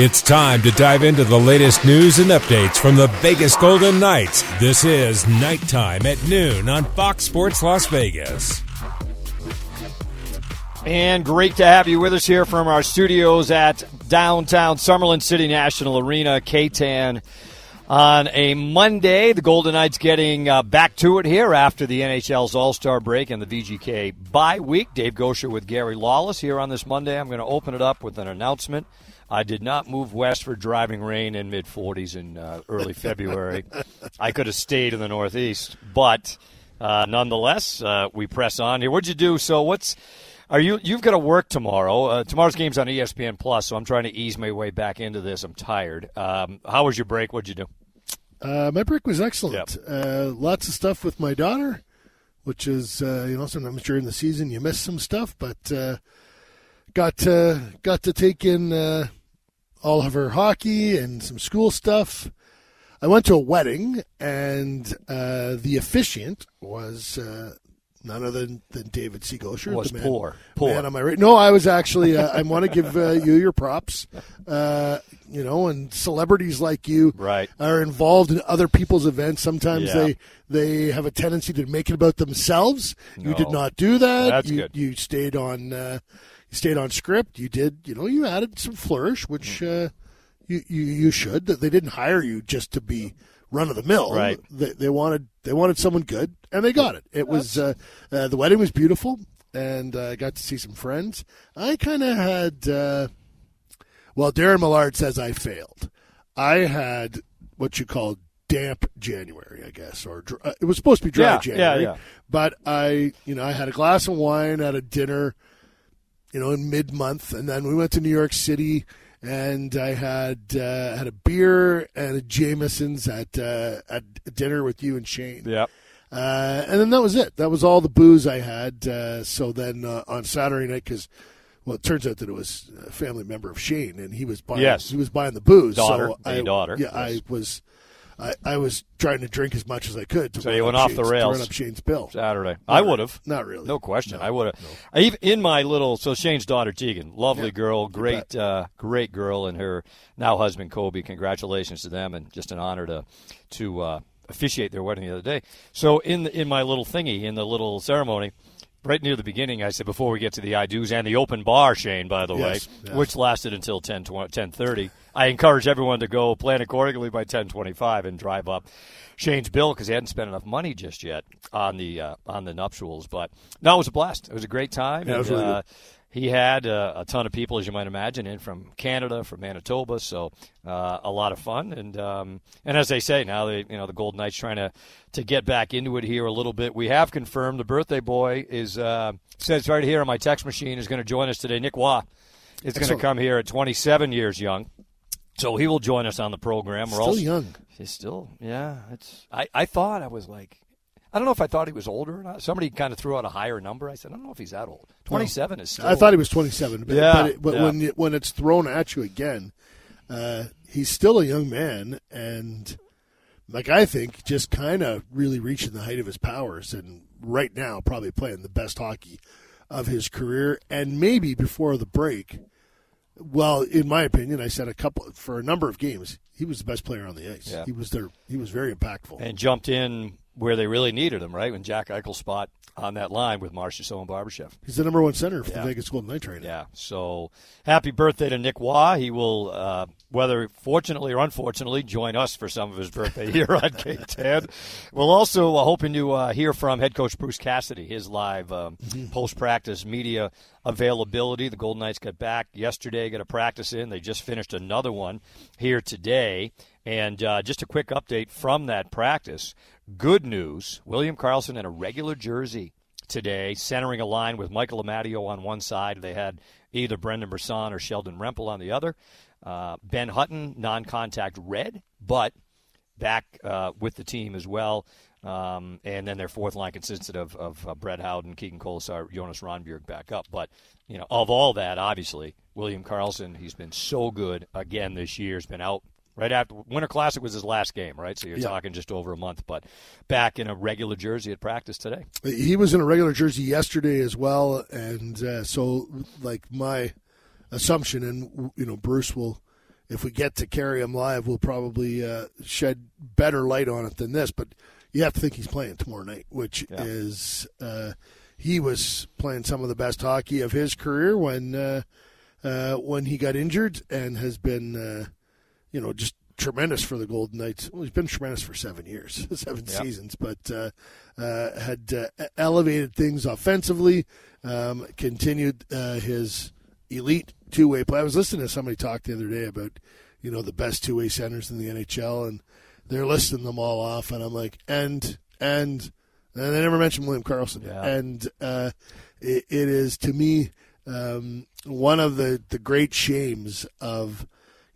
It's time to dive into the latest news and updates from the Vegas Golden Knights. This is Knight Time at noon on Fox Sports Las Vegas. And great to have you with us here from our studios at downtown Summerlin City National Arena, K-Tan. On a Monday, the Golden Knights getting uh, back to it here after the NHL's All Star break and the VGK bye week. Dave Goucher with Gary Lawless here on this Monday. I'm going to open it up with an announcement. I did not move west for driving rain in mid 40s in uh, early February. I could have stayed in the Northeast, but uh, nonetheless, uh, we press on here. What'd you do? So, what's are you? You've got to work tomorrow. Uh, tomorrow's game's on ESPN Plus, so I'm trying to ease my way back into this. I'm tired. Um, how was your break? What'd you do? Uh, my break was excellent. Yep. Uh, lots of stuff with my daughter, which is uh, you know sometimes during the season you miss some stuff, but uh, got to got to take in uh, all of her hockey and some school stuff. I went to a wedding, and uh, the officiant was uh, none other than, than David Seagosher. Was the man, poor. Poor. Man on my right. No, I was actually. Uh, I want to give uh, you your props. Uh, you know, and celebrities like you Right. are involved in other people's events. Sometimes Yeah. they they have a tendency to make it about themselves. You did not do that. That's you, good. You stayed on. Uh, you stayed on script. You did. You know, you added some flourish, which Mm. uh, you, you you should. They didn't hire you just to be run of the mill. Right. They, they wanted they wanted someone good, and they got it. It was uh, uh, the wedding was beautiful, and uh, I got to see some friends. I kind of had. Uh, well, Darren Millard says I failed. I had what you call damp January, I guess, or uh, it was supposed to be dry Yeah, yeah, yeah. But I, you know, I had a glass of wine at a dinner, you know, in mid month, and then we went to New York City, and I had uh, had a beer and a Jameson's at uh, at dinner with you and Shane. Yep. Uh, and then that was it. That was all the booze I had. Uh, so then uh, on Saturday night, because well, it turns out that it was a family member of Shane, and he was buying. Yes. he was buying the booze. Daughter, so a I, daughter, Yeah, I yes. was. I, I was trying to drink as much as I could. To So you went off the Shane's- to rails. run up Shane's bill. Saturday. I would have. Not really. No question. No, I would have. no. Even in my little so Shane's daughter Tegan, lovely Yeah, girl, great, uh, great girl, and her now husband Kobe. Congratulations to them, and just an honor to to uh, officiate their wedding the other day. So in the, in my little thingy, in the little ceremony. Right near the beginning, I said before we get to the I do's and the open bar, Shane, by the way, Yes, yes. which lasted until 10, 10.30. I encourage everyone to go plan accordingly by 10.25 and drive up Shane's bill because he hadn't spent enough money just yet on the uh, on the nuptials. But no, it was a blast. It was a great time. Yeah, it was and, really uh, he had uh, a ton of people, as you might imagine, in from Canada, from Manitoba, so uh, a lot of fun. And um, and as they say now, they you know the Golden Knights trying to to get back into it here a little bit. We have confirmed the birthday boy is uh, says right here on my text machine is going to join us today. Nick Roy is going to come here at 27 years young. So he will join us on the program. We're Still also, young. He's still, yeah. It's. I, I thought I was like, I don't know if I thought he was older or not. Somebody kind of threw out a higher number. I said, I don't know if he's that old. Twenty-seven is still. I thought he was 27, but, Yeah, but, it, but yeah. when when it's thrown at you again, uh, he's still a young man, and like I think, just kind of really reaching the height of his powers, and right now probably playing the best hockey of his career, and maybe before the break. Well, in my opinion, I said a couple for a number of games, he was the best player on the ice. Yeah. He was there. He was very impactful. and jumped in where they really needed him, right? When Jack Eichel spot on that line with Marchessault and Barbashev. He's the number one center for Yeah. the Vegas Golden Knights right now. Yeah. So happy birthday to Nick Roy. He will, uh, whether fortunately or unfortunately, join us for some of his birthday here on KTAN. We'll also uh, hoping to uh, hear from head coach Bruce Cassidy, his live um, post practice media availability. The Golden Knights got back yesterday, got a practice in. They just finished another one here today. And uh, just a quick update from that practice. Good news William Karlsson in a regular jersey today, centering a line with Michael Amadio on one side. They had either Brendan Brisson or Sheldon Rempal on the other. Uh, ben Hutton, non contact red, but back uh, with the team as well. Um, and then their fourth line consisted of, of uh, Brett Howden, Keegan Kolesar, Jonas Rondbjerg back up. But, you know, of all that, obviously, William Karlsson, he's been so good again this year. He's been out right after Winter Classic was his last game, right? So you're Yeah. talking just over a month, but back in a regular jersey at practice today. He was in a regular jersey yesterday as well, and uh, so like my assumption, and you know Bruce will if we get to carry him live, we'll probably uh, shed better light on it than this. But you have to think he's playing tomorrow night, which Yeah. is uh, he was playing some of the best hockey of his career when uh, uh, when he got injured, and has been uh, you know just tremendous for the Golden Knights. Well, he's been tremendous for seven years, seven Yeah. seasons, but uh, uh, had uh, elevated things offensively, um, continued uh, his elite two way play. I was listening to somebody talk the other day about you know the best two way centers in the NHL, and they're listing them all off, and I'm like, and and and they never mentioned William Karlsson, Yeah. and uh, it, it is to me um, one of the the great shames of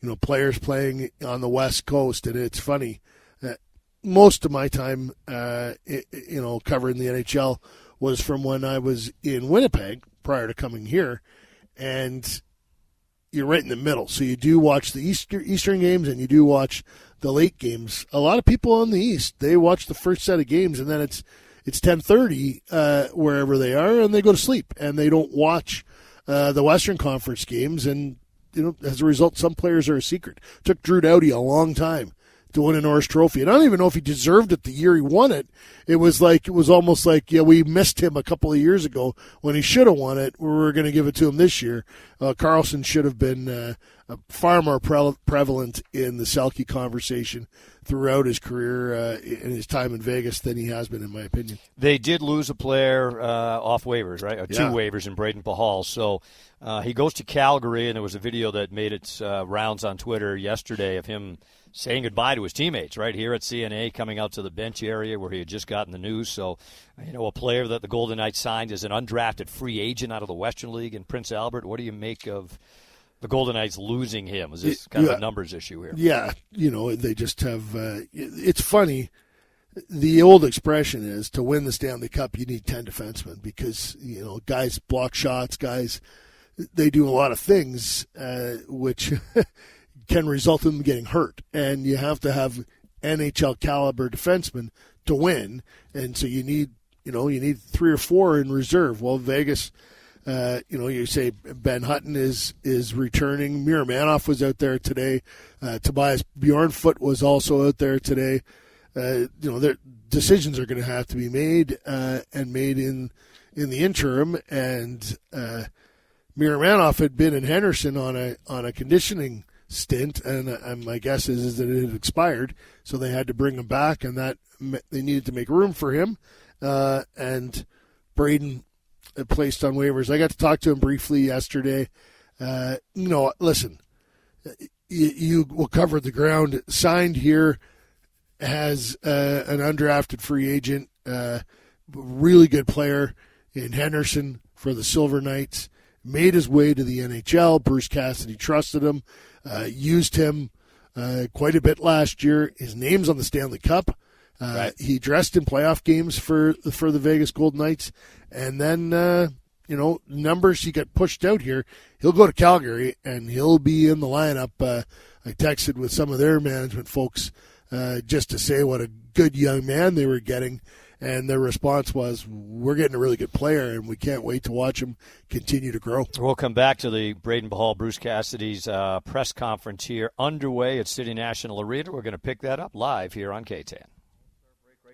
you know players playing on the West Coast, and it's funny. that most of my time, uh, you know, covering the NHL was from when I was in Winnipeg prior to coming here, and you're right in the middle. So you do watch the Easter, Eastern games and you do watch the late games. A lot of people on the East they watch the first set of games and then it's it's 10:30 uh, wherever they are and they go to sleep and they don't watch uh, the Western Conference games and you know as a result some players are a secret. Took Drew Doughty a long time to win a Norris Trophy. And I don't even know if he deserved it the year he won it. It was like it was almost like yeah, we missed him a couple of years ago when he should have won it. We were going to give it to him this year. Uh, Karlsson should have been uh, far more pre- prevalent in the Selke conversation throughout his career uh, in his time in Vegas than he has been, in my opinion. They did lose a player uh, off waivers, right? Or two Yeah. waivers in Brayden Pachal. So uh, he goes to Calgary, and there was a video that made its uh, rounds on Twitter yesterday of him saying goodbye to his teammates right here at CNA, coming out to the bench area where he had just gotten the news. So, you know, a player that the Golden Knights signed as an undrafted free agent out of the Western League in Prince Albert. What do you make of the Golden Knights losing him? Is this kind of a numbers issue here? Yeah, you know, they just have. Uh, it's funny. The old expression is to win the Stanley Cup, you need 10 defensemen because, you know, guys block shots, guys, they do a lot of things uh, which can result in them getting hurt. And you have to have NHL caliber defensemen to win. And so you need, you know, you need three or four in reserve. Well, Vegas. Uh, you know, you say Ben Hutton is is returning. Miromanov was out there today. Uh, Tobias Bjornfot was also out there today. Uh, you know, their decisions are going to have to be made uh, and made in in the interim. And uh, Miromanov had been in Henderson on a on a conditioning stint, and, and my guess is, is that it had expired, so they had to bring him back, and that they needed to make room for him. Uh, and Brayden placed on waivers. I got to talk to him briefly yesterday. Uh, you know, listen, you, you will cover the ground. Signed here has uh, an undrafted free agent, uh, really good player in Henderson for the Silver Knights. Made his way to the NHL. Bruce Cassidy trusted him, uh, used him uh, quite a bit last year. His name's on the Stanley Cup. Uh, Right. He dressed in playoff games for for the Vegas Golden Knights, and then uh, you know numbers. He got pushed out here. He'll go to Calgary and he'll be in the lineup. Uh, I texted with some of their management folks uh, just to say what a good young man they were getting, and their response was, "We're getting a really good player, and we can't wait to watch him continue to grow." We'll come back to the Brayden Pachal, Bruce Cassidy's uh, press conference here underway at City National Arena. We're going to pick that up live here on KTAN.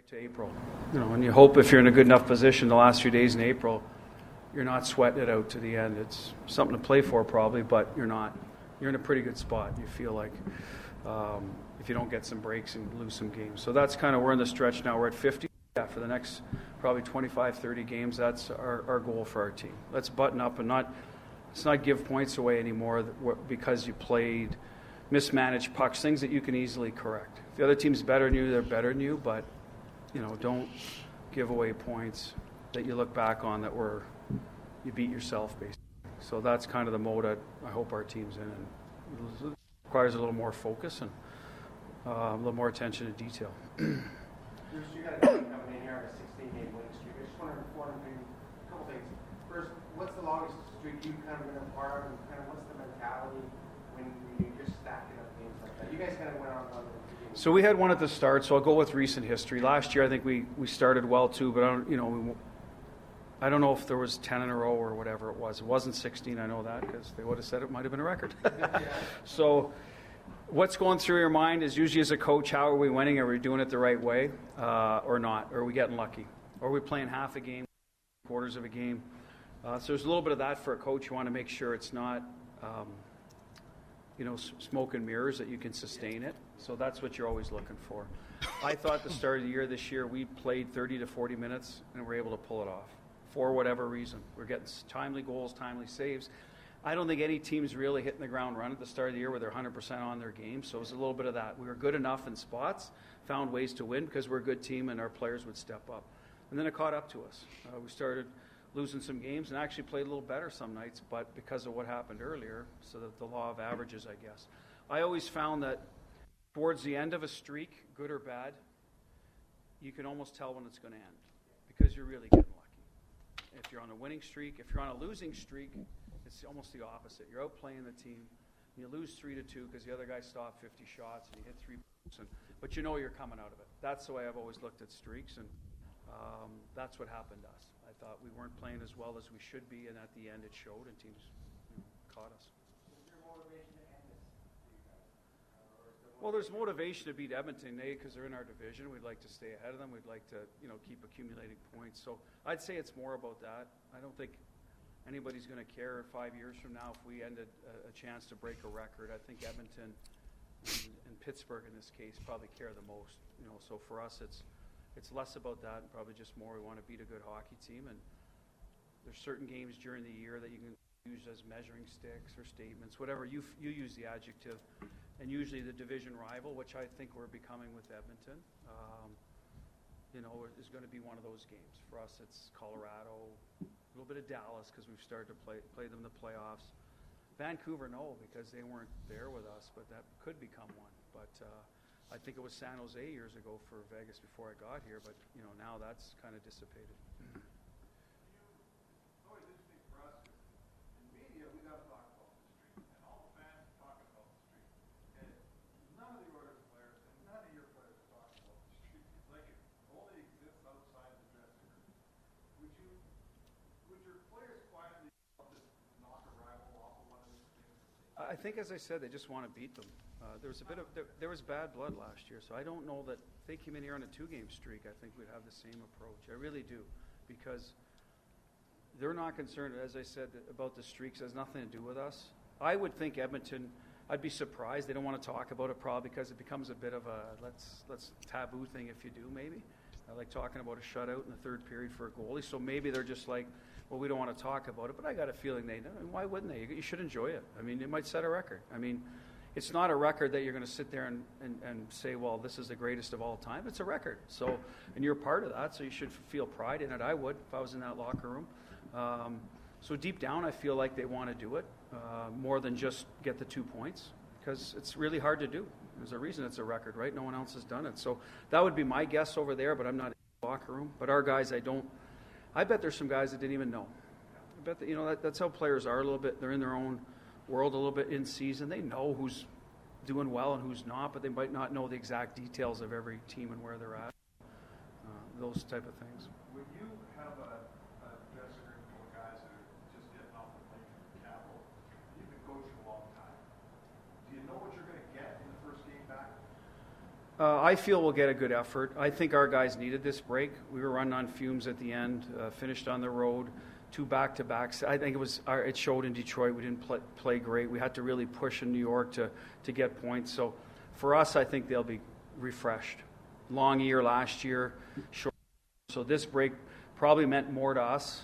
To April. You know, and you hope if you're in a good enough position the last few days in April, you're not sweating it out to the end. It's something to play for probably, but you're not. You're in a pretty good spot. You feel like um, if you don't get some breaks and lose some games. So that's kind of we're in the stretch now. We're at 50. Yeah, for the next probably 25, 30 games, that's our, our goal for our team. Let's button up and not let's not give points away anymore because you played mismanaged pucks, things that you can easily correct. If the other team's better than you, they're better than you, but you know, don't give away points that you look back on that were you beat yourself basically. So that's kind of the mode that I hope our team's in, and requires a little more focus and uh, a little more attention to detail. Bruce, you coming in here on a 16-game winning streak. I just a couple things. First, what's the longest streak you've kind of been a part of, and kind of what's the mentality when you're just stacking up games like that? You guys kind of went on on the beginning. So we had one at the start, so I'll go with recent history. Last year, I think we, we started well too, but I don't, you know, we, I don't know if there was 10 in a row or whatever it was. It wasn't 16, I know that, because they would have said it might have been a record. so what's going through your mind is usually as a coach, how are we winning? Are we doing it the right way uh, or not? Are we getting lucky? Are we playing half a game, quarters of a game? Uh, so there's a little bit of that for a coach. You want to make sure it's not, um, you know, smoke and mirrors that you can sustain it. So that's what you're always looking for. I thought the start of the year this year we played 30 to 40 minutes and we're able to pull it off for whatever reason. We're getting timely goals, timely saves. I don't think any team's really hitting the ground run at the start of the year where they're 100% on their game. So it was a little bit of that. We were good enough in spots, found ways to win because we're a good team and our players would step up. And then it caught up to us. Uh, we started losing some games and actually played a little better some nights, but because of what happened earlier, so that the law of averages, I guess. I always found that towards the end of a streak, good or bad, you can almost tell when it's going to end because you're really getting lucky. If you're on a winning streak, if you're on a losing streak, it's almost the opposite. You're outplaying the team. You lose three to two because the other guy stopped 50 shots and you hit three, and, but you know you're coming out of it. That's the way I've always looked at streaks, and um, that's what happened to us. I thought we weren't playing as well as we should be, and at the end it showed, and teams you know, caught us. Well, there's motivation to beat Edmonton, A, because they're in our division. We'd like to stay ahead of them. We'd like to, you know, keep accumulating points. So I'd say it's more about that. I don't think anybody's going to care five years from now if we ended a, a chance to break a record. I think Edmonton and, and Pittsburgh, in this case, probably care the most. You know, so for us, it's it's less about that and probably just more we want to beat a good hockey team. And there's certain games during the year that you can use as measuring sticks or statements, whatever you you use the adjective and usually the division rival, which I think we're becoming with Edmonton, um, you know, is going to be one of those games. For us, it's Colorado, a little bit of Dallas because we've started to play play them in the playoffs. Vancouver, no, because they weren't there with us, but that could become one. But uh, I think it was San Jose years ago for Vegas before I got here, but you know now that's kind of dissipated. Mm-hmm. I think, as I said, they just want to beat them. Uh, there was a bit of there, there, was bad blood last year, so I don't know that if they came in here on a two-game streak. I think we'd have the same approach. I really do, because they're not concerned, as I said, about the streaks. It has nothing to do with us. I would think Edmonton. I'd be surprised. They don't want to talk about it, probably because it becomes a bit of a let's let's taboo thing if you do. Maybe I like talking about a shutout in the third period for a goalie. So maybe they're just like, well, we don't want to talk about it, but I got a feeling they, why wouldn't they? You should enjoy it. I mean, it might set a record. I mean, it's not a record that you're going to sit there and, and, and say, well, this is the greatest of all time. It's a record. So, and you're part of that, so you should feel pride in it. I would if I was in that locker room. Um, so deep down, I feel like they want to do it uh, more than just get the two points because it's really hard to do. There's a reason it's a record, right? No one else has done it. So that would be my guess over there, but I'm not in the locker room. But our guys, I don't I bet there's some guys that didn't even know. I bet that, you know that, that's how players are a little bit. They're in their own world a little bit in season. They know who's doing well and who's not, but they might not know the exact details of every team and where they're at. Uh, those type of things. When you have a, a dressing room full of guys that are just getting off the plane from the capital, you've been coaching a long time. Do you know what you're going to get in the first game back? Uh, I feel we'll get a good effort. I think our guys needed this break. We were running on fumes at the end, uh, finished on the road, two back to backs. I think it was our, it showed in Detroit. We didn't play, play great. We had to really push in New York to, to get points. So for us, I think they'll be refreshed. Long year last year, short. So this break probably meant more to us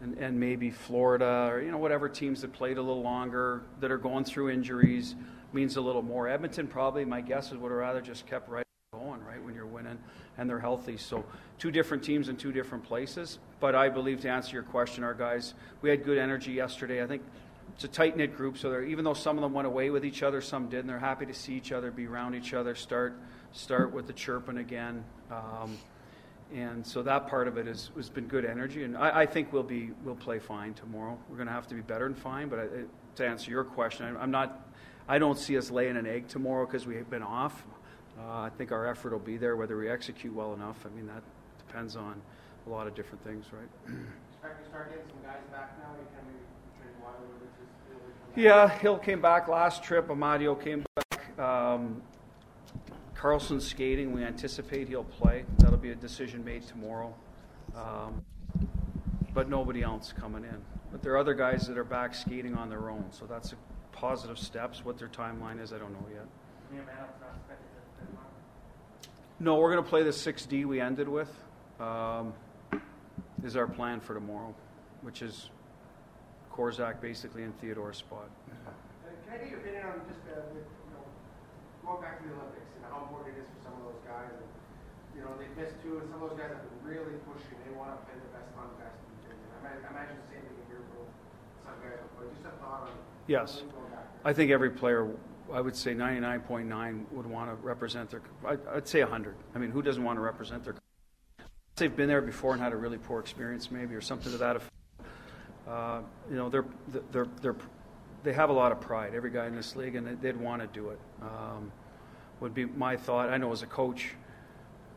and, and maybe Florida or you know whatever teams that played a little longer that are going through injuries means a little more. Edmonton probably, my guess is, would have rather just kept right going, right, when you're winning and they're healthy. So two different teams in two different places. But I believe to answer your question, our guys, we had good energy yesterday. I think it's a tight knit group, so even though some of them went away with each other, some didn't. They're happy to see each other, be around each other, start start with the chirping again. Um, and so that part of it is, has been good energy, and I, I, think we'll be we'll play fine tomorrow. We're going to have to be better than fine, but I, to answer your question, I'm not I don't see us laying an egg tomorrow because we've been off. Uh, I think our effort will be there. Whether we execute well enough, I mean, that depends on a lot of different things, right? start getting some guys back now. Yeah, Hill came back last trip. Amadio came back Um, Karlsson's skating. We anticipate he'll play. That'll be a decision made tomorrow. Um, but nobody else coming in. But there are other guys that are back skating on their own, so that's a positive steps. What their timeline is, I don't know yet. No, we're going to play the 6D we ended with. Um, is our plan for tomorrow, which is Korczak basically in Theodore's spot. Uh, Can I get your opinion on just uh, with, you know, going back to the Olympics and how important it is for some of those guys? And, you know, they've missed two, and some of those guys have been really pushing. They want to play the best on best. And I, I imagine the same thing here for some guys. But just a thought on Yes. I think every player, I would say 99.9 would want to represent their. I'd say 100. I mean, who doesn't want to represent their? They've been there before and had a really poor experience, maybe, or something to that effect. Uh, you know, they're they're they're they have a lot of pride. Every guy in this league, and they'd want to do it. Um, would be my thought. I know as a coach,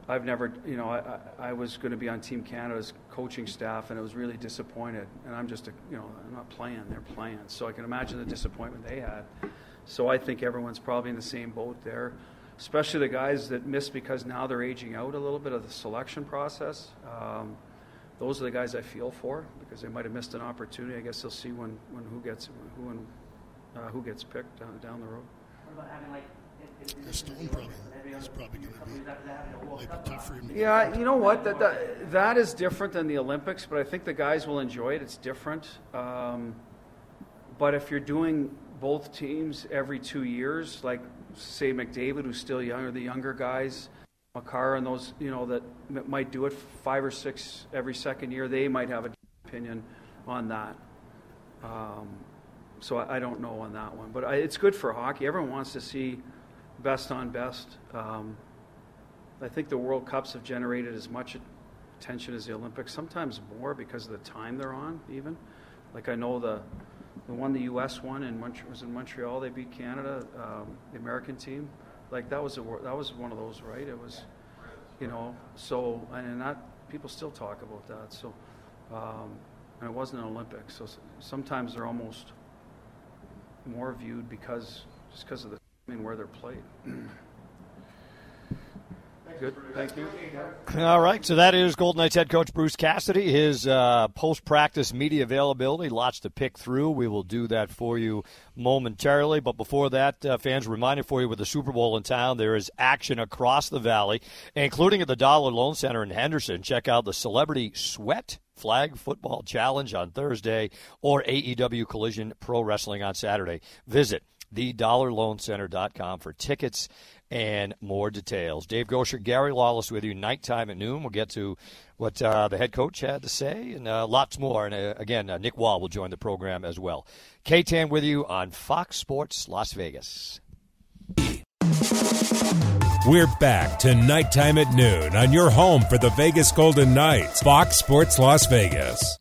I've never, you know, I, I, was going to be on Team Canada's coaching staff, and I was really disappointed. And I'm just, a, you know, I'm not playing; they're playing. So I can imagine the disappointment they had. So I think everyone's probably in the same boat there, especially the guys that miss because now they're aging out a little bit of the selection process. Um, those are the guys I feel for because they might have missed an opportunity. I guess they'll see when, when who gets who and uh, who gets picked down, down the road. What about having like Stone probably is probably going to be be tough for him. to Yeah, you know what? That, that that is different than the Olympics, but I think the guys will enjoy it. It's different. Um, but if you're doing both teams every two years, like say McDavid, who's still young, or the younger guys, Makar and those, you know, that m- might do it five or six every second year, they might have an opinion on that. Um, so I, I don't know on that one, but I, it's good for hockey. Everyone wants to see best on best. Um, I think the World Cups have generated as much attention as the Olympics, sometimes more because of the time they're on. Even like I know the the one the U.S. won in Mont- was in Montreal. They beat Canada, um, the American team. Like that was a that was one of those, right? It was, you know. So and that people still talk about that. So um, and it wasn't an Olympics. So sometimes they're almost more viewed because just because of the I mean where they're played. Good, thank you. All right, so that is Golden Knights head coach Bruce Cassidy. His uh, post-practice media availability, lots to pick through. We will do that for you momentarily. But before that, uh, fans, reminder for you with the Super Bowl in town, there is action across the valley, including at the Dollar Loan Center in Henderson. Check out the Celebrity Sweat Flag Football Challenge on Thursday or AEW Collision Pro Wrestling on Saturday. Visit thedollarloancenter.com for tickets and more details. Dave Goucher, Gary Lawless with you, Knight Time at noon. We'll get to what uh, the head coach had to say and uh, lots more. And uh, again, uh, Nick Roy will join the program as well. K-Tan with you on Fox Sports Las Vegas. We're back to Knight Time at noon on your home for the Vegas Golden Knights, Fox Sports Las Vegas.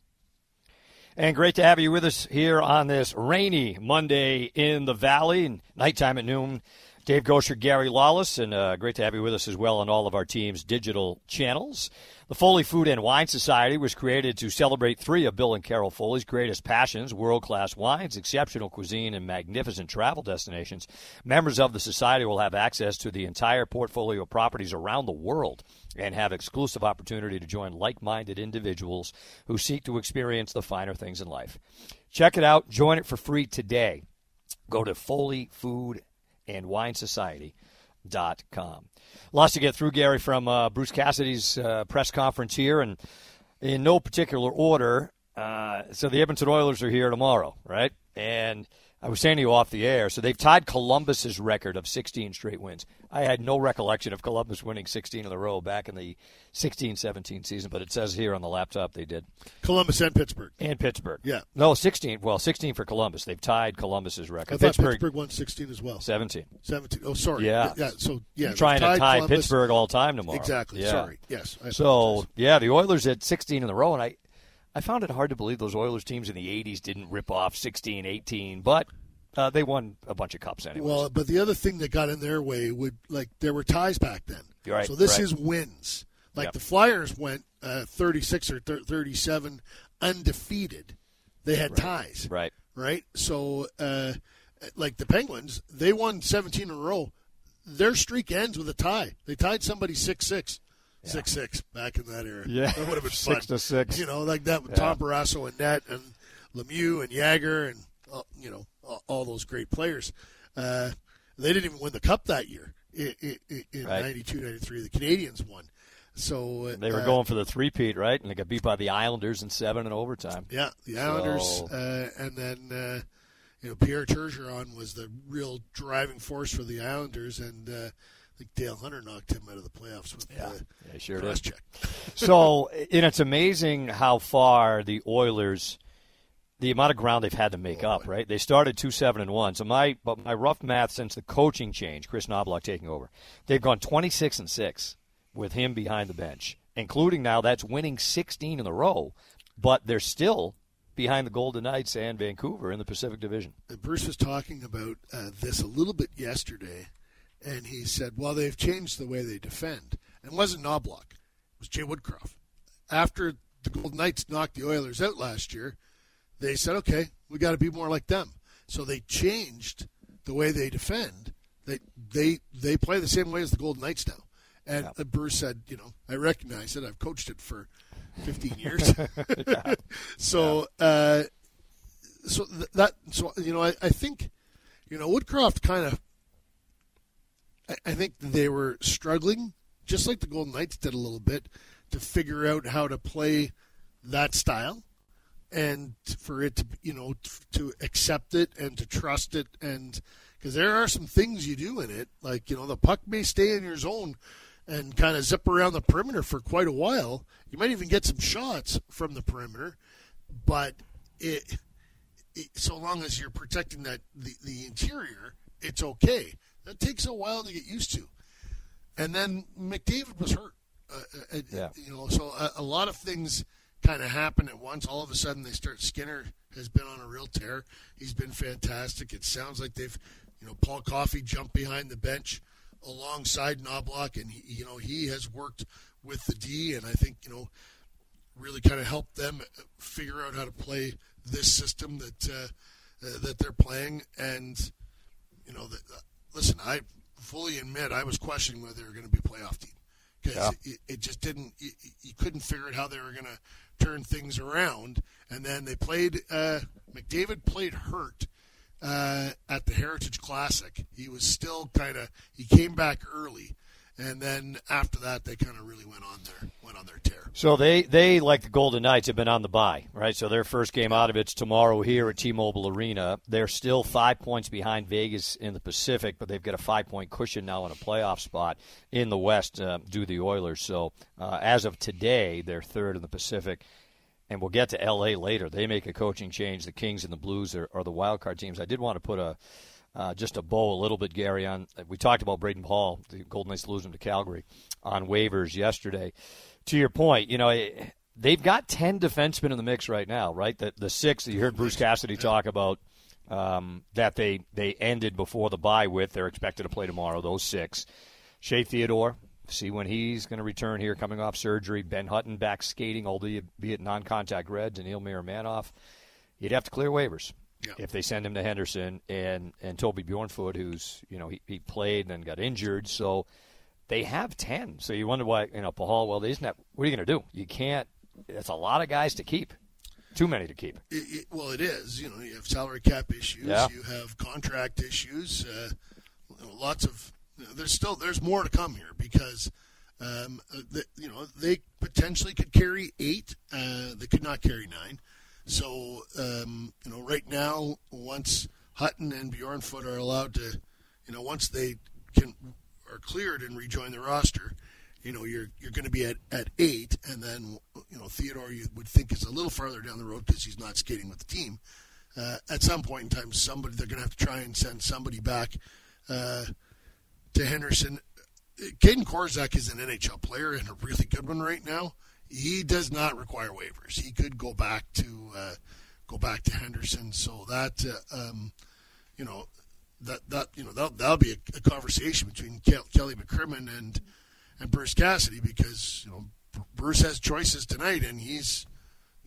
And great to have you with us here on this rainy Monday in the Valley and Knight Time at noon. Dave Goucher, Gary Lawless, and uh, great to have you with us as well on all of our team's digital channels. The Foley Food and Wine Society was created to celebrate three of Bill and Carol Foley's greatest passions world class wines, exceptional cuisine, and magnificent travel destinations. Members of the Society will have access to the entire portfolio of properties around the world and have exclusive opportunity to join like minded individuals who seek to experience the finer things in life. Check it out. Join it for free today. Go to Foley Food and Wine Society.com. Lots to get through, Gary, from uh, Bruce Cassidy's uh, press conference here, and in no particular order. Uh, so the Edmonton Oilers are here tomorrow, right? And I was saying to you off the air, so they've tied Columbus's record of 16 straight wins. I had no recollection of Columbus winning 16 in a row back in the 16-17 season, but it says here on the laptop they did. Columbus and Pittsburgh. And Pittsburgh. Yeah. No, 16. Well, 16 for Columbus. They've tied Columbus's I record. thought Pittsburgh, Pittsburgh won 16 as well. 17. 17. Oh, sorry. Yeah. Yeah. So yeah, trying to tie Columbus. Pittsburgh all time tomorrow. Exactly. Yeah. Sorry. Yes. I So yeah, the Oilers at 16 in a row, and I, I found it hard to believe those Oilers teams in the 80s didn't rip off 16, 18, but uh, they won a bunch of cups anyway. Well, but the other thing that got in their way would like there were ties back then. Right, So this right. is wins. Like Yep. the Flyers went uh, 36 or thir- 37 undefeated. They had ties. right. right? So, uh, like the Penguins, they won 17 in a row. Their streak ends with a tie. They tied somebody 6 6. Six six back in that era. Yeah, that would have been six fun. to six. You know, like that with Yeah. Tom Barrasso and Net and Lemieux and Jagr and uh, you know all, all those great players. Uh, they didn't even win the cup that year in, in, in Right. 92, 93. The Canadiens won. So uh, They were uh, going for the three-peat, right? And they got beat by the Islanders in seven in overtime. Yeah, the Islanders, So- uh, and then uh, you know Pierre Turgeon was the real driving force for the Islanders, and uh, think Dale Hunter knocked him out of the playoffs with Yeah, uh, yeah, sure cross check. so, and it's amazing how far the Oilers, the amount of ground they've had to make Oh, up. Right? They started two seven and one. So my, but my rough math since the coaching change, Kris Knoblauch taking over, they've gone twenty six and six with him behind the bench, including now that's winning sixteen in a row. But they're still behind the Golden Knights and Vancouver in the Pacific Division. Uh, Bruce was talking about uh, this a little bit yesterday, and he said, "Well, they've changed the way they defend." And it wasn't Knoblauch; it was Jay Woodcroft. After the Golden Knights knocked the Oilers out last year, they said, "Okay, we got to be more like them." So they changed the way they defend. They they they play the same way as the Golden Knights now. And Yeah. uh, Bruce said, "You know, I recognize it. I've coached it for 15 years." so. Uh, so th- that so you know I, I think you know Woodcroft kind of I, think they were struggling just like the Golden Knights did a little bit to figure out how to play that style and for it to you know to accept it and to trust it and because there are some things you do in it like you know the puck may stay in your zone and kind of zip around the perimeter for quite a while you might even get some shots from the perimeter but it it, so long as you're protecting that the, the interior, it's okay. That takes a while to get used to. And then McDavid was hurt. Uh, uh, Yeah. You know, so a, a lot of things kind of happen at once. All of a sudden, they start. Skinner has been on a real tear. He's been fantastic. It sounds like they've, you know, Paul Coffey jumped behind the bench alongside Knoblauch, and he, you know he has worked with the D, and I think you know really kind of helped them figure out how to play this system that uh, uh, that they're playing. And you know, uh, listen, I fully admit I was questioning whether they were going to be a playoff team because Yeah. it, it just didn't. You, you couldn't figure out how they were going to turn things around. And then they played. Uh, McDavid played hurt. Uh, at the Heritage Classic, he was still kind of. He came back early, and then after that, they kind of really went on their went on their tear. So they, they like the Golden Knights have been on the bye, right? So their first game out of it's tomorrow here at T-Mobile Arena. They're still five points behind Vegas in the Pacific, but they've got a five point cushion now in a playoff spot in the West uh, due the Oilers. So uh, as of today, they're third in the Pacific. And we'll get to L.A. later. They make a coaching change. The Kings and the Blues are, are the wild card teams. I did want to put a uh, just a bow a little bit, Gary. On we talked about Brayden Pachal, the Golden Knights him to Calgary on waivers yesterday. To your point, you know they've got ten defensemen in the mix right now, right? The the six that you heard Bruce Cassidy talk about um, that they they ended before the bye with. They're expected to play tomorrow. Those six, Shea Theodore. See when he's going to return here, coming off surgery. Ben Hutton back skating, albeit be it non-contact Reds, and Neil Manoff. You'd have to clear waivers Yeah. if they send him to Henderson and and Toby Bjornfot, who's you know he, he played and then got injured, so they have ten. So you wonder why you know Pachal. Well, isn't that what are you going to do? You can't. That's a lot of guys to keep. Too many to keep. It, it, well, it is. You know, you have salary cap issues. Yeah. You have contract issues. Uh, lots of. You know, there's still there's more to come here because, um, uh, the, you know, they potentially could carry eight. Uh, they could not carry nine. So um, you know, right now, once Hutton and Bjornfot are allowed to, you know, once they can are cleared and rejoin the roster, you know, you're you're going to be at, at eight, and then you know Theodore you would think is a little farther down the road because he's not skating with the team. Uh, at some point in time, somebody they're going to have to try and send somebody back uh, to Henderson. Kaedan Korczak is an NHL player and a really good one right now. He does not require waivers. He could go back to uh, go back to Henderson. So that uh, um, you know that that you know that that'll be a, a conversation between Kel- Kelly McCrimmon and and Bruce Cassidy because you know Bruce has choices tonight and he's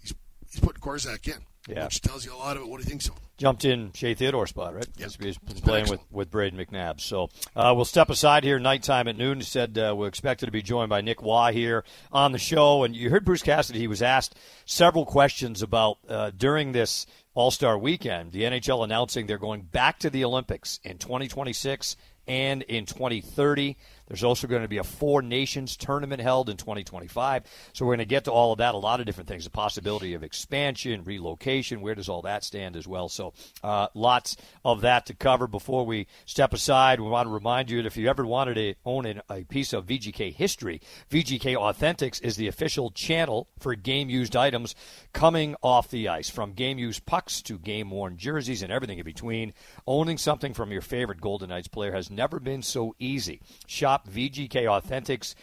he's he's putting Korczak in. Yeah. which tells you a lot about what he thinks of him. jumped in Shea Theodore spot, right? Yep. He's been playing with, with Brayden McNabb. So uh, we'll step aside here Knight Time at noon. He said uh, we're expected to be joined by Nick Roy here on the show. And you heard Bruce Cassidy. He was asked several questions about uh, during this All Star weekend, the NHL announcing they're going back to the Olympics in 2026 and in 2030. There's also going to be a Four Nations tournament held in 2025. So we're going to get to all of that, a lot of different things, the possibility of expansion, relocation. Where does all that stand as well? So uh, lots of that to cover. Before we step aside, we want to remind you that if you ever wanted to own an, a piece of VGK history, VGK Authentics is the official channel for game used items coming off the ice, from game used pucks to game worn jerseys and everything in between. Owning something from your favorite Golden Knights player has never been so easy. Shop VGK Authentics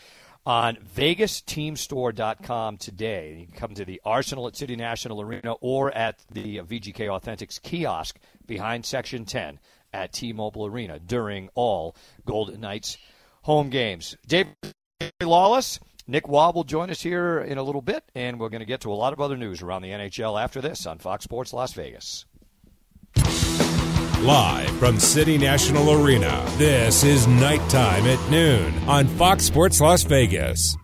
on VegasTeamStore.com today. You can come to the Arsenal at City National Arena or at the VGK Authentics kiosk behind Section 10 at T-Mobile Arena during all Golden Knights home games. Dave Lawless, Nick Roy will join us here in a little bit, and we're going to get to a lot of other news around the NHL after this on Fox Sports Las Vegas. Live from City National Arena, this is Knight Time at Noon on Fox Sports Las Vegas.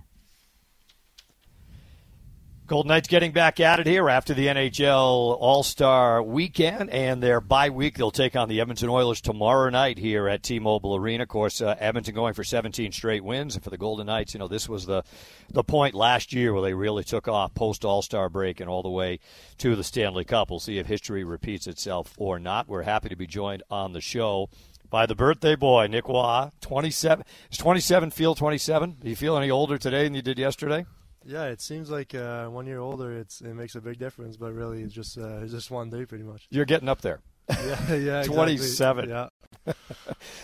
Golden Knights getting back at it here after the NHL All Star weekend and their bye week. They'll take on the Edmonton Oilers tomorrow night here at T Mobile Arena. Of course, uh, Edmonton going for 17 straight wins. And for the Golden Knights, you know, this was the, the point last year where they really took off post All Star break and all the way to the Stanley Cup. We'll see if history repeats itself or not. We're happy to be joined on the show by the birthday boy, Nick Roy. 27. Is 27 feel 27? Do you feel any older today than you did yesterday? Yeah, it seems like uh, one year older. It's it makes a big difference, but really, it's just uh, it's just one day, pretty much. You're getting up there. Yeah, yeah. exactly. 27. Yeah,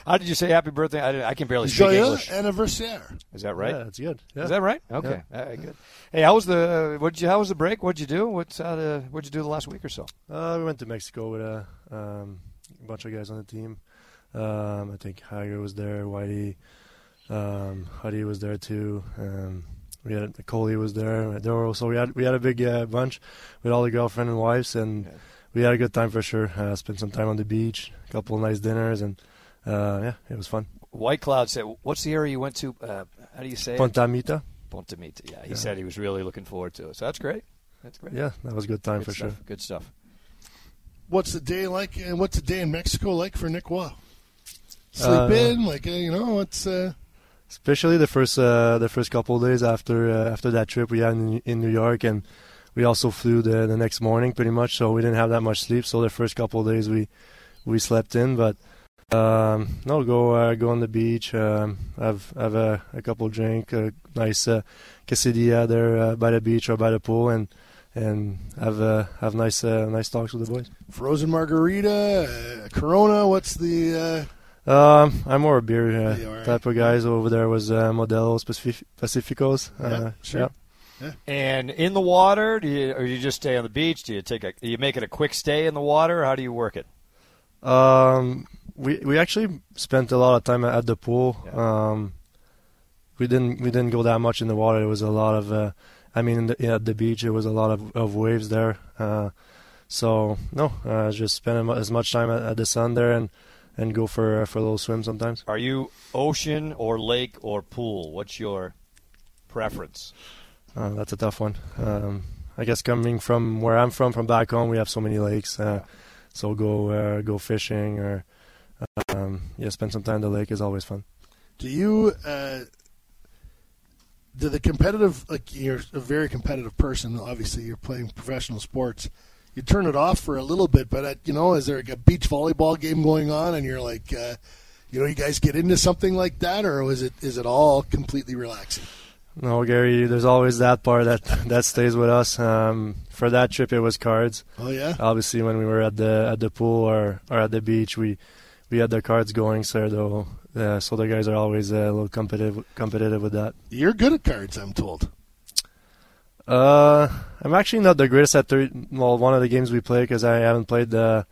How did you say happy birthday? I, didn't- I can barely speak Joyeux English. anniversaire. Is that right? Yeah, it's good. Yeah. Is that right? Okay, All right, good. Hey, how was the? What you? How was the break? What'd you do? What's how to, What'd you do the last week or so? Uh, we went to Mexico with a um, bunch of guys on the team. Um, I think Hager was there, Whitey, um, Huddy was there too. Um, we had Coley was there. There were so we had we had a big uh, bunch with all the girlfriend and wives, and Yeah. we had a good time for sure. Uh, spent some time on the beach, a couple of nice dinners, and uh, yeah, it was fun. White Cloud said, "What's the area you went to? Uh, how do you say it?" Pontamita. Punta Mita. Yeah, he Yeah. said he was really looking forward to it. So that's great. That's great. Yeah, that was a good time good for stuff. sure. Good stuff. What's the day like? And what's the day in Mexico like for Nick Roy? Sleep Uh, in, like uh, you know, it's uh, especially the first uh, the first couple days after uh, after that trip we had in, in New York, and we also flew the the next morning pretty much, so we didn't have that much sleep. So the first couple days we we slept in, but um, no, go uh, go on the beach, um, have have a, a couple drink, a nice uh, quesadilla there uh, by the beach or by the pool, and and have uh, have nice uh, nice talks with the boys. frozen margarita, uh, Corona. What's the? Um, I'm more a beer uh, Yeah, all right. type of guys. Over there was uh, Modelo Pacific- Pacificos. Yeah, Uh, sure. yeah. And in the water, do you or you just stay on the beach? Do you take a? Do you make it a quick stay in the water? How do you work it? Um, we we actually spent a lot of time at the pool. Yeah. Um, we didn't we didn't go that much in the water. There was a lot of, uh, I mean, in the, at the beach there was a lot of, of waves there. Uh, so no, uh, just spending as much time at, at the sun there and and go for for a little swim sometimes. Are you ocean or lake or pool? What's your preference? Uh, that's a tough one. Um, I guess coming from where I'm from, from back home, we have so many lakes. Uh, so go uh, go fishing or um, yeah, spend some time at the lake is always fun. Do you? Uh, do the competitive like you're a very competitive person? Obviously, you're playing professional sports. You turn it off for a little bit, but at, you know, is there like a beach volleyball game going on, and you're like, uh, you know, you guys get into something like that, or is it is it all completely relaxing? No, Gary, there's always that part that that stays with us. Um, for that trip, it was cards. Oh yeah, Obviously, when we were at the at the pool or, or at the beach, we we had the cards going. So though, uh, so the guys are always uh, a little competitive competitive with that. you're good at cards, I'm told. Uh, I'm actually not the greatest at thir- well one of the games we play because I haven't played uh,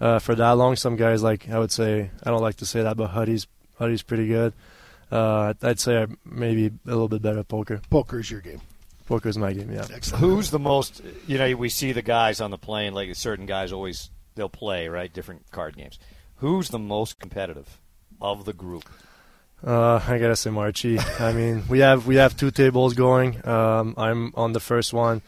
uh, for that long. Some guys like I would say I don't like to say that, but Huddy's Huddy's pretty good. Uh, I'd say I'm maybe a little bit better at poker. Poker's your game. Poker's my game. Yeah. Excellent. Who's the most? You know, we see the guys on the plane. Like certain guys always they'll play right different card games. Who's the most competitive of the group? Uh, I gotta say Marchi. I mean, we have we have two tables going. Um, I'm on the first one,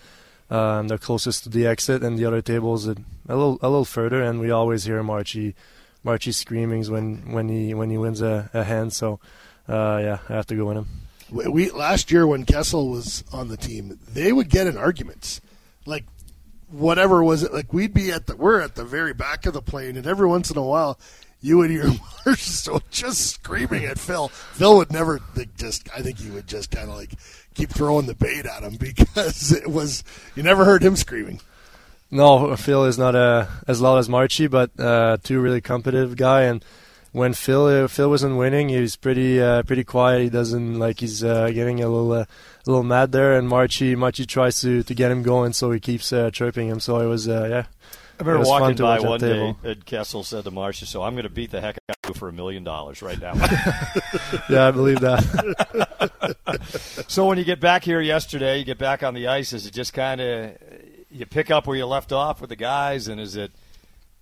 um, the closest to the exit, and the other table is a, a little a little further. And we always hear Marchi, Marchi screamings when when he when he wins a, a hand. So, uh, yeah, I have to go with him. We, we last year when Kessel was on the team, they would get in arguments, like whatever was it. Like we'd be at the we're at the very back of the plane, and every once in a while, you would hear Marchessault just screaming at Phil. Phil would never like, just. I think he would just kind of like keep throwing the bait at him because it was you never heard him screaming. No, Phil is not uh, as loud as Marchi, but uh, two really competitive guy. And when Phil uh, Phil wasn't winning, he was pretty uh, pretty quiet. He doesn't like he's uh, getting a little uh, a little mad there. And Marchi Marchi tries to, to get him going, so he keeps uh, chirping him. So it was yeah. I remember It was fun walking by one day, table. and Kessel said to Marchi, "So I'm going to beat the heck out of you for a million dollars right now." Yeah, I believe that. so when you get back here yesterday, you get back on the ice. Is it just kind of you pick up where you left off with the guys, and is it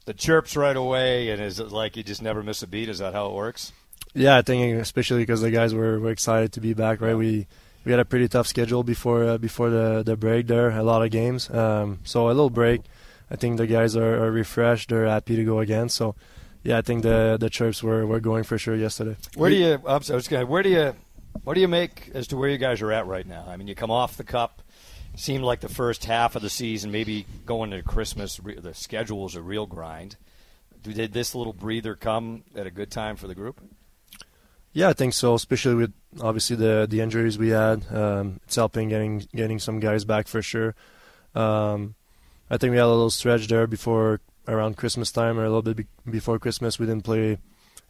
the chirps right away, and is it like you just never miss a beat? Is that how it works? Yeah, I think especially because the guys were, were excited to be back. Right, we we had a pretty tough schedule before uh, before the the break. There, a lot of games. Um, so a little break. I think the guys are, are refreshed. They're happy to go again. So, yeah, I think the the chirps were, were going for sure yesterday. Where do you? I'm sorry, I was gonna- where do you? What do you make as to where you guys are at right now? I mean, you come off the cup. Seemed like the first half of the season, maybe going to Christmas, re- the schedule was a real grind. Did this little breather come at a good time for the group? Yeah, I think so. Especially with obviously the the injuries we had, um, it's helping getting getting some guys back for sure. Um, I think we had a little stretch there before around Christmas time or a little bit be- before Christmas. We didn't play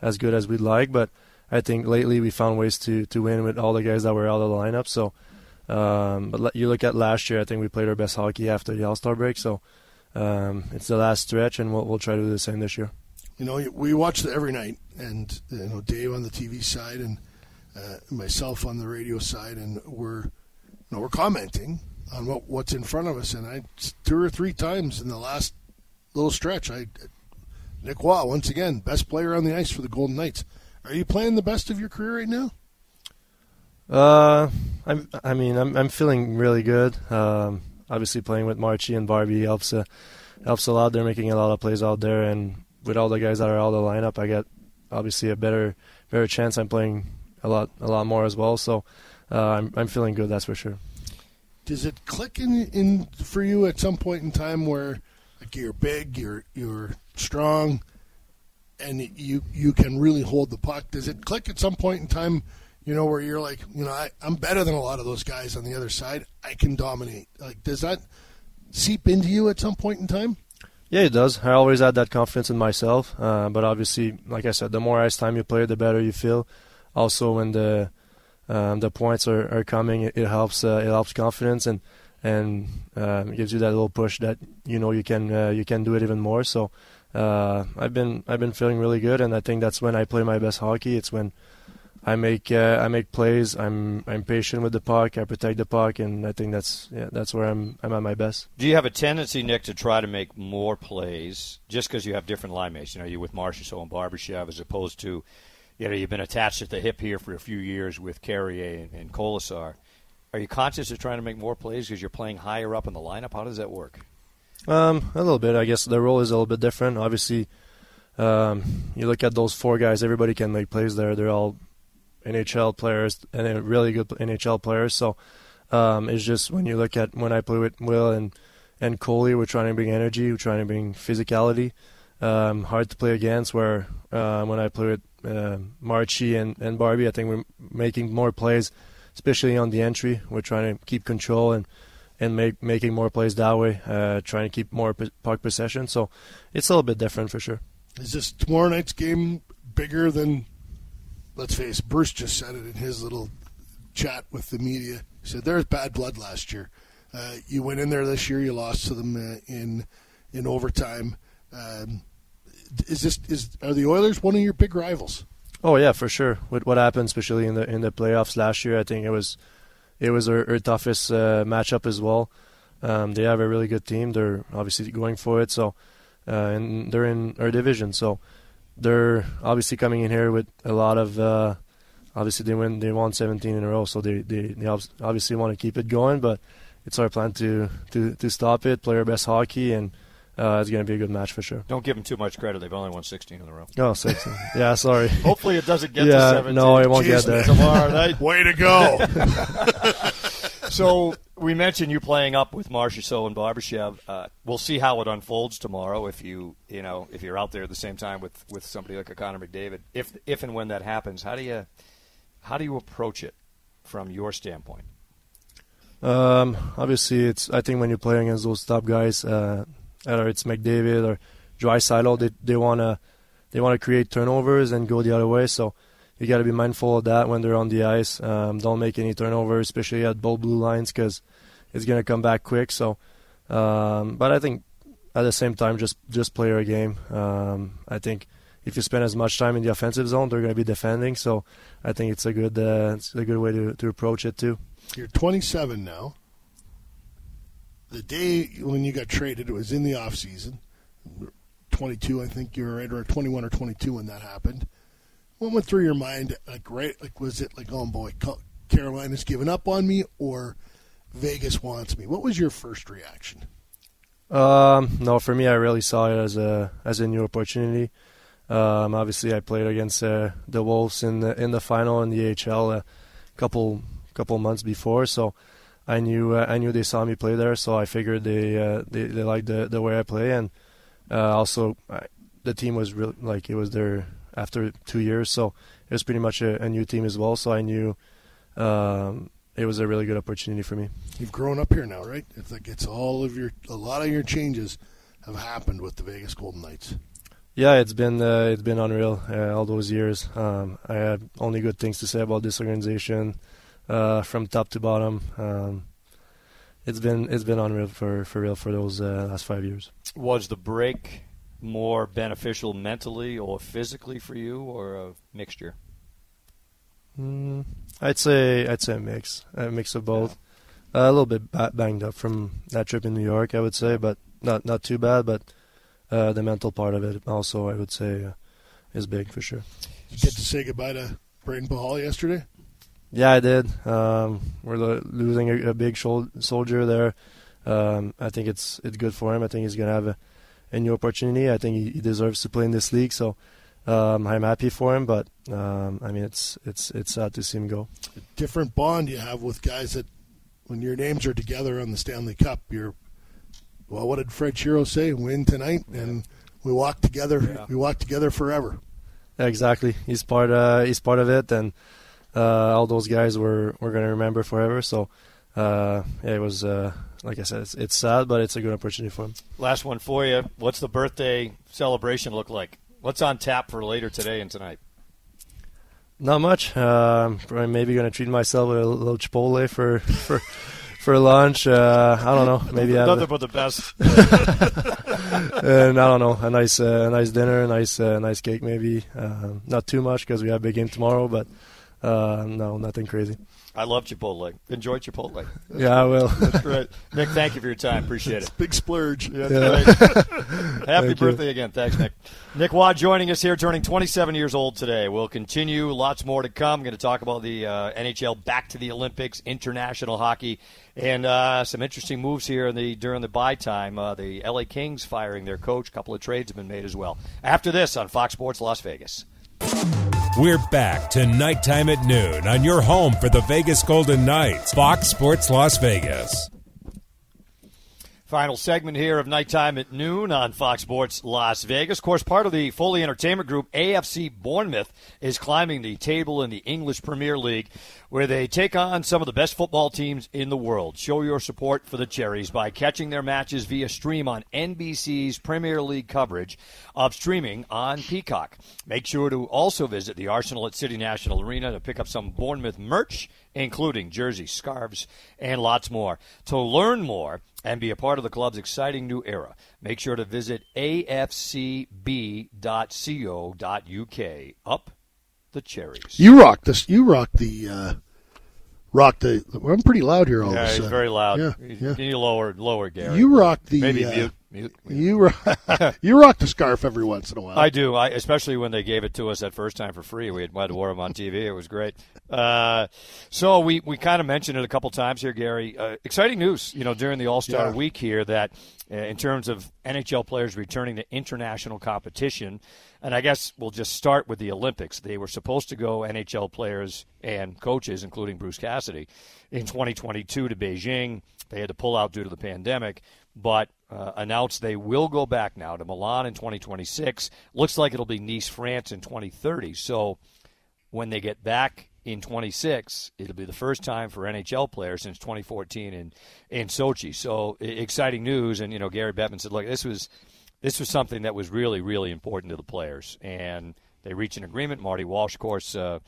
as good as we'd like, but I think lately we found ways to to win with all the guys that were out of the lineup. So, um, but you look at last year, I think we played our best hockey after the All Star break. So. Um, it's the last stretch, and we'll, we'll try to do the same this year. You know, we watch every night, and you know Dave on the TV side and uh, myself on the radio side, and we're you know we're commenting on what what's in front of us. And I two or three times in the last little stretch, I Nick Roy once again best player on the ice for the Golden Knights. Are you playing the best of your career right now? Uh, I'm. I mean, I'm. I'm feeling really good. Um, obviously, playing with Marchi and Barbie helps. Uh, helps a lot. They're making a lot of plays out there, and with all the guys that are out of the lineup, I get obviously a better, better chance. I'm playing a lot, a lot more as well. So, uh, I'm. I'm feeling good. That's for sure. Does it click in in for you at some point in time where like you're big, you're you're strong, and you you can really hold the puck? Does it click at some point in time? You know where you're like, you know, I, I'm better than a lot of those guys on the other side. I can dominate. Like, does that seep into you at some point in time? Yeah, it does. I always had that confidence in myself. Uh, but obviously, like I said, the more ice time you play, the better you feel. Also, when the um, the points are, are coming, it, helps. Uh, it helps confidence and and um, gives you that little push that you know you can uh, you can do it even more. So uh, I've been I've been feeling really good, and I think that's when I play my best hockey. It's when I make uh, I make plays. I'm I'm patient with the puck. I protect the puck, and I think that's yeah that's where I'm I'm at my best. Do you have a tendency, Nick, to try to make more plays just because you have different line mates? You know, you're with Marchessault and Barbashev as opposed to, you know, you've been attached at the hip here for a few years with Carrier and, and Kolesar. Are you conscious of trying to make more plays because you're playing higher up in the lineup? How does that work? Um, a little bit. I guess the role is a little bit different. Obviously, um, you look at those four guys. Everybody can make plays there. They're all NHL players and really good NHL players. So um, it's just when you look at when I play with Will and and Coley, we're trying to bring energy. We're trying to bring physicality. Um, hard to play against. Where uh, when I play with uh, Marchi and and Barbie, I think we're making more plays, especially on the entry. We're trying to keep control and and make, making more plays that way, uh, trying to keep more puck possession. So it's a little bit different for sure. Is this tomorrow night's game bigger than? Let's face. Bruce just said it in his little chat with the media. He said there's bad blood last year. Uh, you went in there this year. You lost to them uh, in in overtime. Um, is this is are the Oilers one of your big rivals? Oh yeah, for sure. With what happened, especially in the in the playoffs last year, I think it was it was our, our toughest uh, matchup as well. Um, they have a really good team. They're obviously going for it. So, uh, and they're in our division. So, they're obviously coming in here with a lot of. Uh, obviously, they win. They won 17 in a row. So they they, they obviously want to keep it going. But it's our plan to to to stop it, play our best hockey, and uh, it's going to be a good match for sure. Don't give them too much credit. They've only won 16 in a row. Oh, 16. yeah, sorry. Hopefully it doesn't get yeah, to 17. No, it won't Jeez, get there. Tomorrow night. Way to go! so we mentioned you playing up with Marchessault and Barbashev. Uh, we'll see how it unfolds tomorrow. If you you know if you're out there at the same time with, with somebody like a Connor McDavid, if if and when that happens, how do you how do you approach it from your standpoint? Um, obviously, it's I think when you're playing against those top guys, uh, whether it's McDavid or Draisaitl, they they wanna they wanna create turnovers and go the other way. So you got to be mindful of that when they're on the ice. Um, don't make any turnovers, especially at both blue lines, because it's gonna come back quick. So, um, but I think at the same time, just just play our game. Um, I think if you spend as much time in the offensive zone, they're going to be defending. So I think it's a good uh, it's a good way to to approach it too. You're 27 now. The day when you got traded, it was in the off season. 22, I think you were right, or 21 or 22 when that happened. What went through your mind? Like, right? Like, was it like, oh boy, Carolina's given up on me, or Vegas wants me? What was your first reaction? Um, no, for me, I really saw it as a as a new opportunity. Um, obviously, I played against uh, the Wolves in the in the final in the AHL a couple couple months before, so I knew uh, I knew they saw me play there, so I figured they uh, they, they liked the the way I play, and uh, also I, the team was real like it was there after two years, so it was pretty much a, a new team as well. So I knew um, it was a really good opportunity for me. You've grown up here now, right? It's like it's all of your a lot of your changes have happened with the Vegas Golden Knights. Yeah, it's been uh, it's been unreal uh, all those years. Um, I had only good things to say about this organization uh, from top to bottom. Um, it's been it's been unreal for, for real for those uh, last five years. Was the break more beneficial mentally or physically for you, or a mixture? Mm, I'd say I'd say a mix, a mix of both. Yeah. Uh, a little bit banged up from that trip in New York, I would say, but not not too bad. But uh, the mental part of it also, I would say, uh, is big for sure. Did you get to say goodbye to Brayden Pachal yesterday? Yeah, I did. Um, we're lo- losing a, a big shol- soldier there. Um, I think it's it's good for him. I think he's gonna have a, a new opportunity. I think he, he, deserves to play in this league. So um, I'm happy for him. But um, I mean, it's it's it's sad to see him go. A different bond you have with guys that, when your names are together on the Stanley Cup, you're. Well, what did Fred Shero say? Win tonight, and we walk together. Yeah. We walk together forever. Exactly. He's part. Uh, he's part of it, and all those guys were we're gonna remember forever. So uh, yeah, it was uh, like I said, it's, it's sad, but it's a good opportunity for him. Last one for you. What's the birthday celebration look like? What's on tap for later today and tonight? Not much. Uh, maybe gonna treat myself with a little Chipotle for for for lunch. Uh, I don't know. Maybe nothing but the best. and I don't know. A nice uh, a nice dinner, a nice uh, nice cake, maybe. Uh, not too much because we have a big game tomorrow, but uh, no, nothing crazy. I love Chipotle. Enjoy Chipotle. yeah, I will. That's great. Nick, thank you for your time. Appreciate it. Big splurge. Yeah, yeah. Happy thank birthday you. again. Thanks, Nick. Nick Roy joining us here, turning 27 years old today. We'll continue. Lots more to come. I'm going to talk about the uh, NHL back to the Olympics, international hockey, and uh, some interesting moves here in the during the bye time. Uh, the LA Kings firing their coach. A couple of trades have been made as well. After this on Fox Sports Las Vegas. We're back to Knight Time at noon on your home for the Vegas Golden Knights, Fox Sports Las Vegas. Final segment here of Knight Time at noon on Fox Sports Las Vegas. Of course, part of the Foley Entertainment Group, AFC Bournemouth is climbing the table in the English Premier League, where they take on some of the best football teams in the world. Show your support for the Cherries by catching their matches via stream on NBC's Premier League coverage of streaming on Peacock. Make sure to also visit the Arsenal at City National Arena to pick up some Bournemouth merch, including jerseys, scarves, and lots more. To learn more, and be a part of the club's exciting new era. Make sure to visit afcb.co.uk. Up the cherries. You rock this. You rock the uh, rock the. I'm pretty loud here all Yeah, of a he's sudden. very loud. Yeah, You- yeah. Can you lower, lower, Gary? You rock the. Maybe uh, mute, mute. mute. You rock, you rock the scarf every once in a while. I do, I, especially when they gave it to us that first time for free. We had, had to wear them on TV. It was great. Uh, so we, we kind of mentioned it a couple times here, Gary. Uh, exciting news, you know, during the All Star Yeah. week here that uh, in terms of NHL players returning to international competition, and I guess we'll just start with the Olympics. They were supposed to go NHL players and coaches, including Bruce Cassidy, in 2022 to Beijing. They had to pull out due to the pandemic, but uh, announced they will go back now to Milan in 2026. Looks like it'll be Nice, France in 2030. So when they get back in 26, it'll be the first time for NHL players since 2014 in in Sochi. So exciting news. And you know, Gary Bettman said, "Look, this was this was something that was really, really important to the players." And they reached an agreement. Marty Walsh, of course. Uh,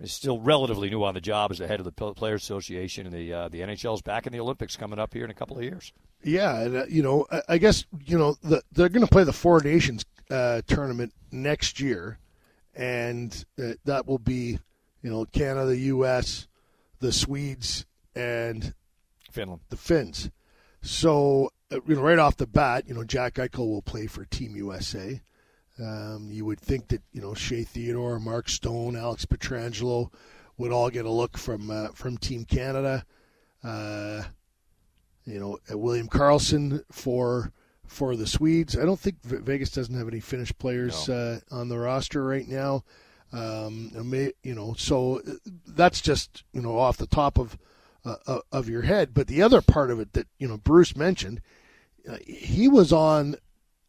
is still relatively new on the job as the head of the Players Association, and the uh, the NHL's back in the Olympics coming up here in a couple of years. Yeah, and, uh, you know, I, I guess you know the, they're going to play the Four Nations uh, tournament next year, and uh, that will be you know Canada, the U.S., the Swedes, and Finland. the Finns. So you know, right off the bat, you know, Jack Eichel will play for Team USA. Um, you would think that you know Shea Theodore, Mark Stone, Alex Pietrangelo would all get a look from uh, from Team Canada. Uh, you know, uh, William Karlsson for for the Swedes. I don't think Vegas doesn't have any Finnish players uh, on the roster right now. Um, you know, so uh, that's just you know off the top of uh, uh, of your head. But the other part of it that you know Bruce mentioned, uh, he was on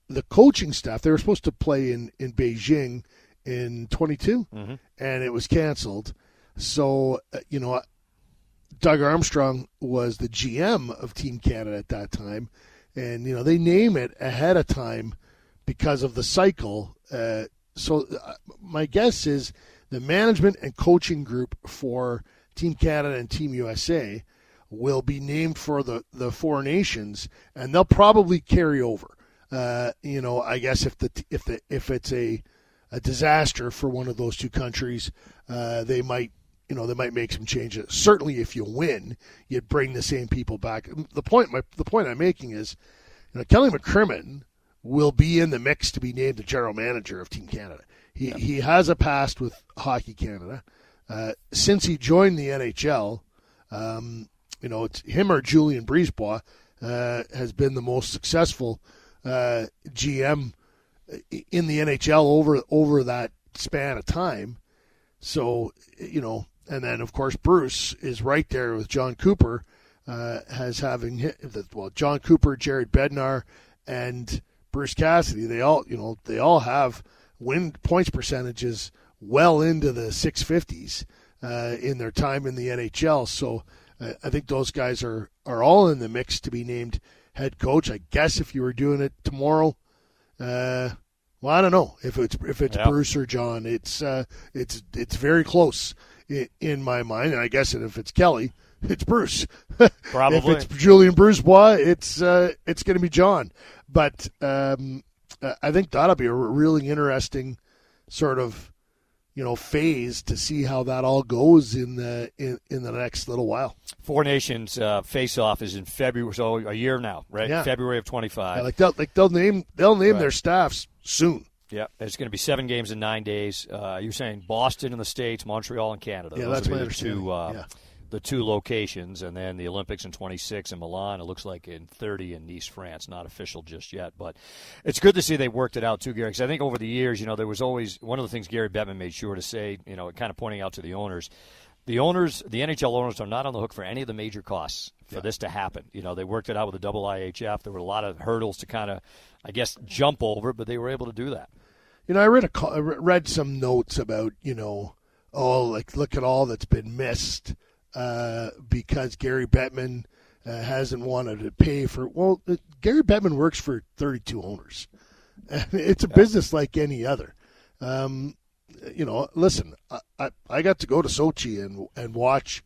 the coaching staff. They were supposed to play in in Beijing in 22, and it was canceled. So uh, you know, Doug Armstrong was the GM of Team Canada at that time, and you know they name it ahead of time because of the cycle. Uh, so uh, my guess is the management and coaching group for Team Canada and Team USA will be named for the the four nations, and they'll probably carry over. Uh, you know, I guess if the if the if it's a a disaster for one of those two countries, uh, they might you know they might make some changes. Certainly, if you win, you'd bring the same people back. The point my the point I'm making is, you know, Kelly McCrimmon will be in the mix to be named the general manager of Team Canada. He he has a past with Hockey Canada. Uh, since he joined the NHL, um, you know, it's him or Julien BriseBois uh, has been the most successful uh, GM in the NHL over over that span of time. So you know, and then of course Bruce is right there with John Cooper, uh, has having well John Cooper, Jared Bednar, and Bruce Cassidy. They all you know they all have win points percentages well into the 650s uh, in their time in the NHL. So uh, I think those guys are are all in the mix to be named head coach. I guess if you were doing it tomorrow. Uh, well, I don't know if it's if it's. Bruce or John. It's uh, it's it's very close in, in my mind, and I guess if it's Kelly, it's Bruce. Probably. if it's Julien BriseBois, it's uh, it's going to be John. But um, I think that'll be a really interesting sort of you know phase to see how that all goes in the in, in the next little while. Four Nations uh, face off is in February, so a year now, right? Yeah. February of 25. Yeah, like they'll like they'll name they'll name Right. their staffs soon. Yeah, it's going to be seven games in nine days. Uh, you're saying Boston in the states, Montreal in Canada. Yeah, Those that's my two, uh, Yeah. The two locations, and then the Olympics in 26 in Milan. It looks like in 30 in Nice, France. Not official just yet, but it's good to see they worked it out too, Gary. Because I think over the years, you know, there was always one of the things Gary Bettman made sure to say, you know, kind of pointing out to the owners. The owners, the NHL owners, are not on the hook for any of the major costs for this to happen. You know, they worked it out with the double IHF. There were a lot of hurdles to kind of, I guess, jump over, but they were able to do that. You know, I read a co- I re- read some notes about you know, oh, like look at all that's been missed uh, because Gary Bettman uh, hasn't wanted to pay for. Well, uh, Gary Bettman works for 32 owners. it's a business like any other. Um, you know, listen, I, I I got to go to Sochi and and watch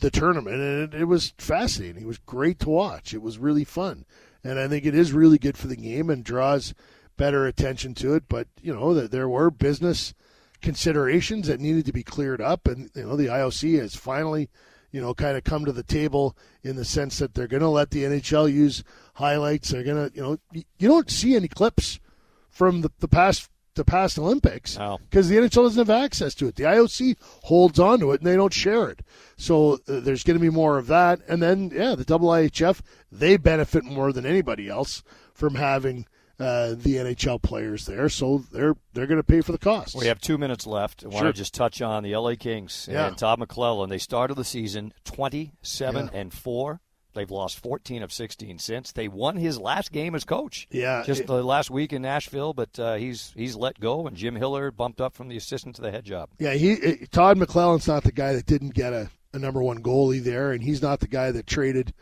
the tournament, and it, it was fascinating. It was great to watch. It was really fun, and I think it is really good for the game and draws better attention to it. But you know that there were business considerations that needed to be cleared up, and you know the IOC has finally, you know, kind of come to the table in the sense that they're going to let the NHL use highlights. They're going to, you know, you don't see any clips from the, the past the past Olympics because the NHL doesn't have access to it. The IOC holds on to it and they don't share it. So uh, there's going to be more of that. And then, yeah, the IIHF, they benefit more than anybody else from having uh, the NHL players there, so they're they're going to pay for the cost. We have two minutes left. I want to just touch on the LA Kings Yeah. and Todd McLellan. They started the season twenty-seven Yeah. and four. They've lost fourteen of sixteen since. They won his last game as coach. Yeah, just it- the last week in Nashville, but uh, he's he's let go, and Jim Hiller bumped up from the assistant to the head job. Yeah, he uh, Todd McLellan's not the guy that didn't get a, a number one goalie there, and he's not the guy that traded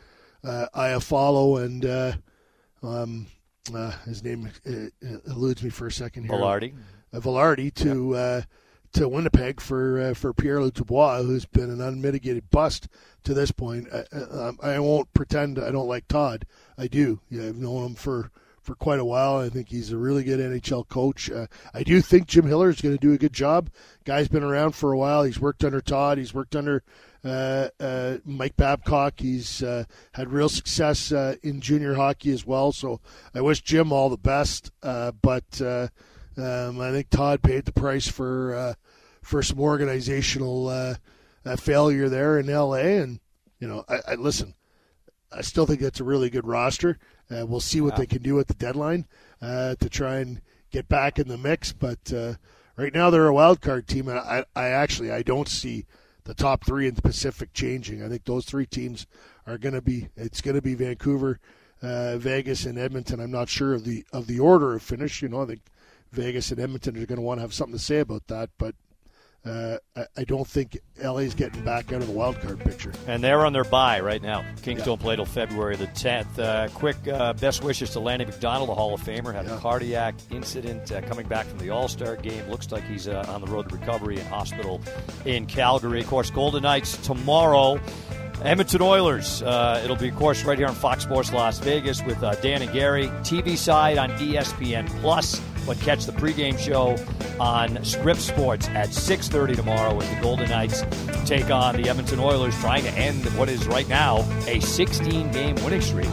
uh, Iafallo and uh, um, uh, his name uh, eludes me for a second here. Vilardi. Uh, Vilardi to uh, to Winnipeg for uh, for Pierre Dubois, who's been an unmitigated bust to this point. I, I, I won't pretend I don't like Todd. I do. Yeah, I've known him for for quite a while. I think he's a really good NHL coach. Uh, I do think Jim Hiller is going to do a good job. Guy's been around for a while. He's worked under Todd. He's worked under uh, uh, Mike Babcock. He's uh, had real success uh, in junior hockey as well. So I wish Jim all the best. Uh, but uh, um, I think Todd paid the price for uh, for some organizational uh, uh, failure there in L.A. And you know, I, I listen. I still think that's a really good roster. Uh, we'll see what Yeah. they can do at the deadline uh, to try and get back in the mix. But uh, right now they're a wild card team, and I, I actually I don't see the top three in the Pacific changing. I think those three teams are going to be. It's going to be Vancouver, uh, Vegas, and Edmonton. I'm not sure of the of the order of finish. You know, I think Vegas and Edmonton are going to want to have something to say about that, but. Uh, I, don't think LA's getting back out of the wild card picture. And they're on their bye right now. Kings Yeah. don't play till February the 10th. Uh, quick uh, best wishes to Lanny McDonald, the Hall of Famer. Had a cardiac incident uh, coming back from the All Star game. Looks like he's uh, on the road to recovery in hospital in Calgary. Of course, Golden Knights tomorrow. Edmonton Oilers. Uh, it'll be, of course, right here on Fox Sports Las Vegas with uh, Dan and Gary. TV side on ESPN Plus, but catch the pregame show on Scripps Sports at 6:30 tomorrow as the Golden Knights take on the Edmonton Oilers, trying to end what is right now a 16-game winning streak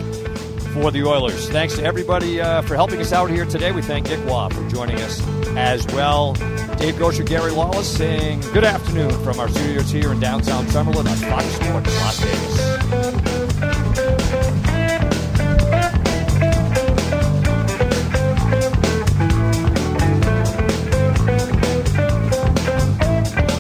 for the Oilers. Thanks to everybody uh, for helping us out here today. We thank Nick Roy for joining us as well. Dave Goucher, Gary Lawless saying good afternoon from our studios here in downtown Summerlin on Fox Sports Las Vegas.